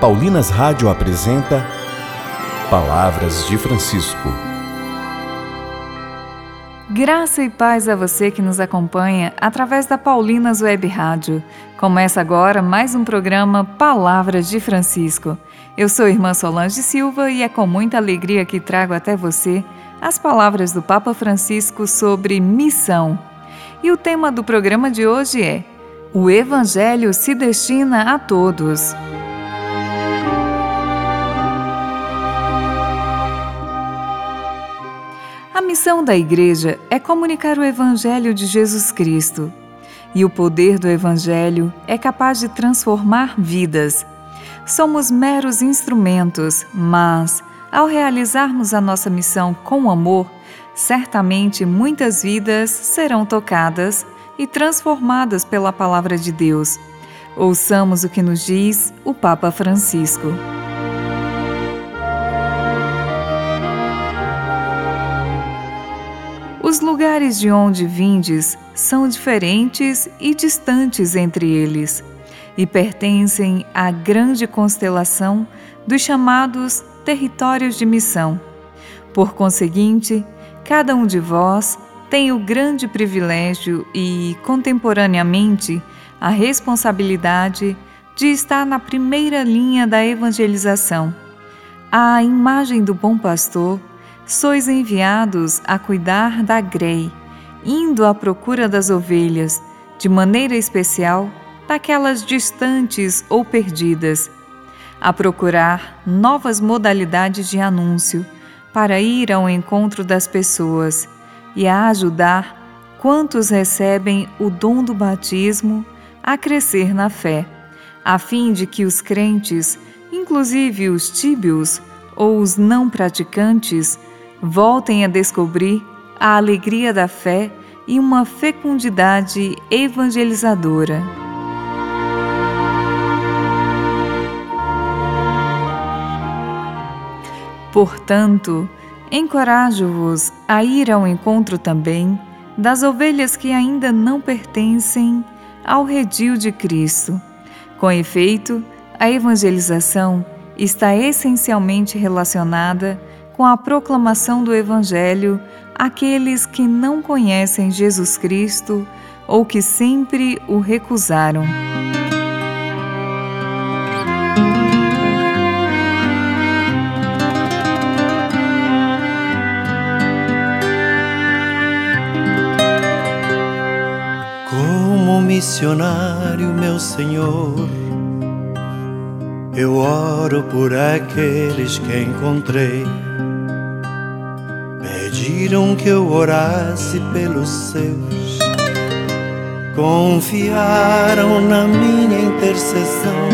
Paulinas Rádio apresenta Palavras de Francisco. Graça e paz a você que nos acompanha através da Paulinas Web Rádio. Começa agora mais um programa Palavras de Francisco. Eu sou irmã Solange Silva e é com muita alegria que trago até você as palavras do Papa Francisco sobre missão. E o tema do programa de hoje é: O Evangelho se destina a todos. Missão da Igreja é comunicar o Evangelho de Jesus Cristo. E o poder do Evangelho é capaz de transformar vidas. Somos meros instrumentos, mas, ao realizarmos a nossa missão com amor, certamente muitas vidas serão tocadas e transformadas pela Palavra de Deus. Ouçamos o que nos diz o Papa Francisco. Os lugares de onde vindes são diferentes e distantes entre eles, e pertencem à grande constelação dos chamados territórios de missão. Por conseguinte, cada um de vós tem o grande privilégio e, contemporaneamente, a responsabilidade de estar na primeira linha da evangelização. A imagem do bom pastor sois enviados a cuidar da grei, indo à procura das ovelhas, de maneira especial daquelas distantes ou perdidas, a procurar novas modalidades de anúncio para ir ao encontro das pessoas e a ajudar quantos recebem o dom do batismo a crescer na fé, a fim de que os crentes, inclusive os tíbios ou os não praticantes, voltem a descobrir a alegria da fé e uma fecundidade evangelizadora. Portanto, encorajo-vos a ir ao encontro também das ovelhas que ainda não pertencem ao redil de Cristo. Com efeito, a evangelização está essencialmente relacionada com a proclamação do Evangelho àqueles que não conhecem Jesus Cristo ou que sempre o recusaram. Como missionário, meu Senhor, eu oro por aqueles que encontrei pediram que eu orasse pelos seus, confiaram na minha intercessão.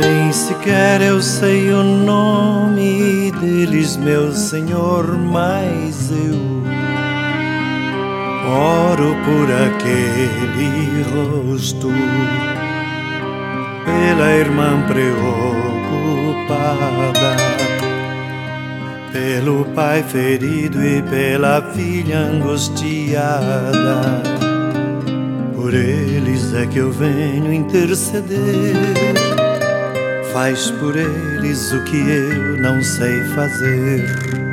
Nem sequer eu sei o nome deles, meu Senhor, mas eu oro por aquele rosto, pela irmã preocupada pelo pai ferido e pela filha angustiada. Por eles é que eu venho interceder. Faz por eles o que eu não sei fazer.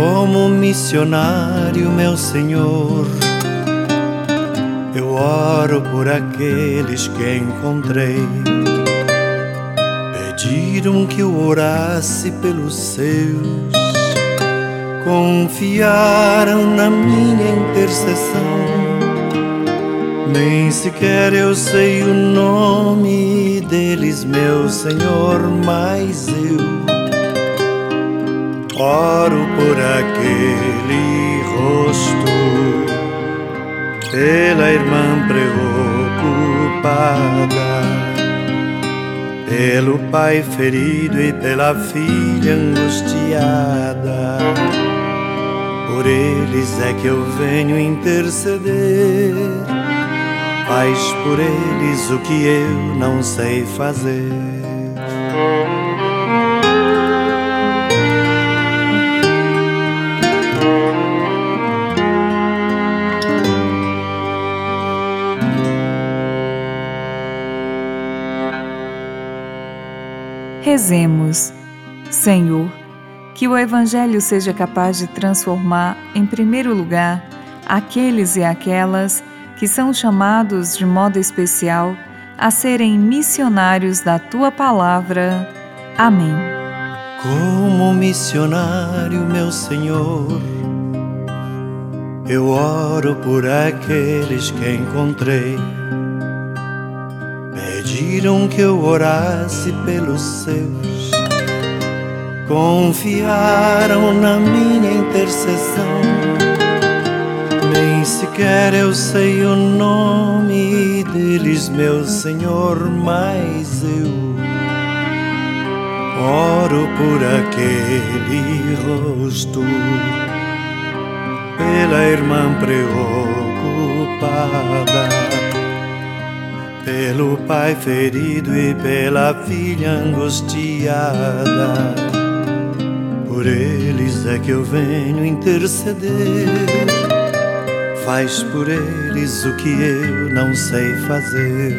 Como missionário, meu Senhor. Eu oro por aqueles que encontrei. Pediram que eu orasse pelos seus, confiaram na minha intercessão. Nem sequer eu sei o nome deles, meu Senhor, mas eu Oro por aquele rosto, pela irmã preocupada, pelo pai ferido e pela filha angustiada. Por eles é que eu venho interceder. Faz por eles o que eu não sei fazer. Rezemos, Senhor, que o Evangelho seja capaz de transformar, em primeiro lugar, aqueles e aquelas que são chamados de modo especial a serem missionários da tua palavra. Amém. Como missionário, meu Senhor, eu oro por aqueles que encontrei. Pediram que eu orasse pelos seus, confiaram na minha intercessão. Nem sequer eu sei o nome deles, meu Senhor, mas eu oro por aquele rosto, pela irmã preocupada, pelo pai ferido e pela filha angustiada. Por eles é que eu venho interceder. Faz por eles o que eu não sei fazer.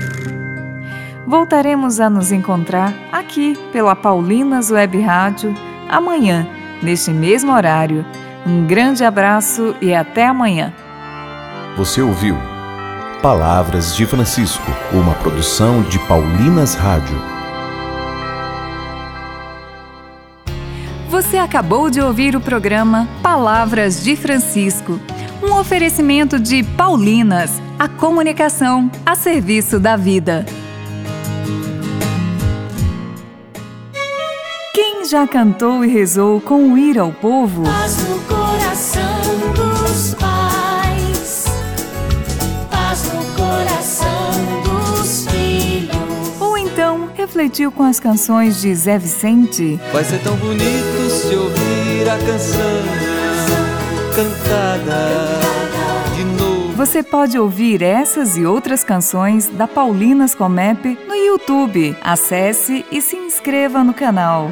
Voltaremos a nos encontrar aqui pela Paulinas Web Rádio amanhã, neste mesmo horário. Um grande abraço e até amanhã. Você ouviu Palavras de Francisco, uma produção de Paulinas Rádio. Você acabou de ouvir o programa Palavras de Francisco, um oferecimento de Paulinas, a comunicação a serviço da vida. Quem já cantou e rezou com o ir ao povo? Paz no coração dos pais, refletiu com as canções de Zé Vicente? Vai ser tão bonito se ouvir a canção cantada de novo. Você pode ouvir essas e outras canções da Paulinas Comep no YouTube. Acesse e se inscreva no canal.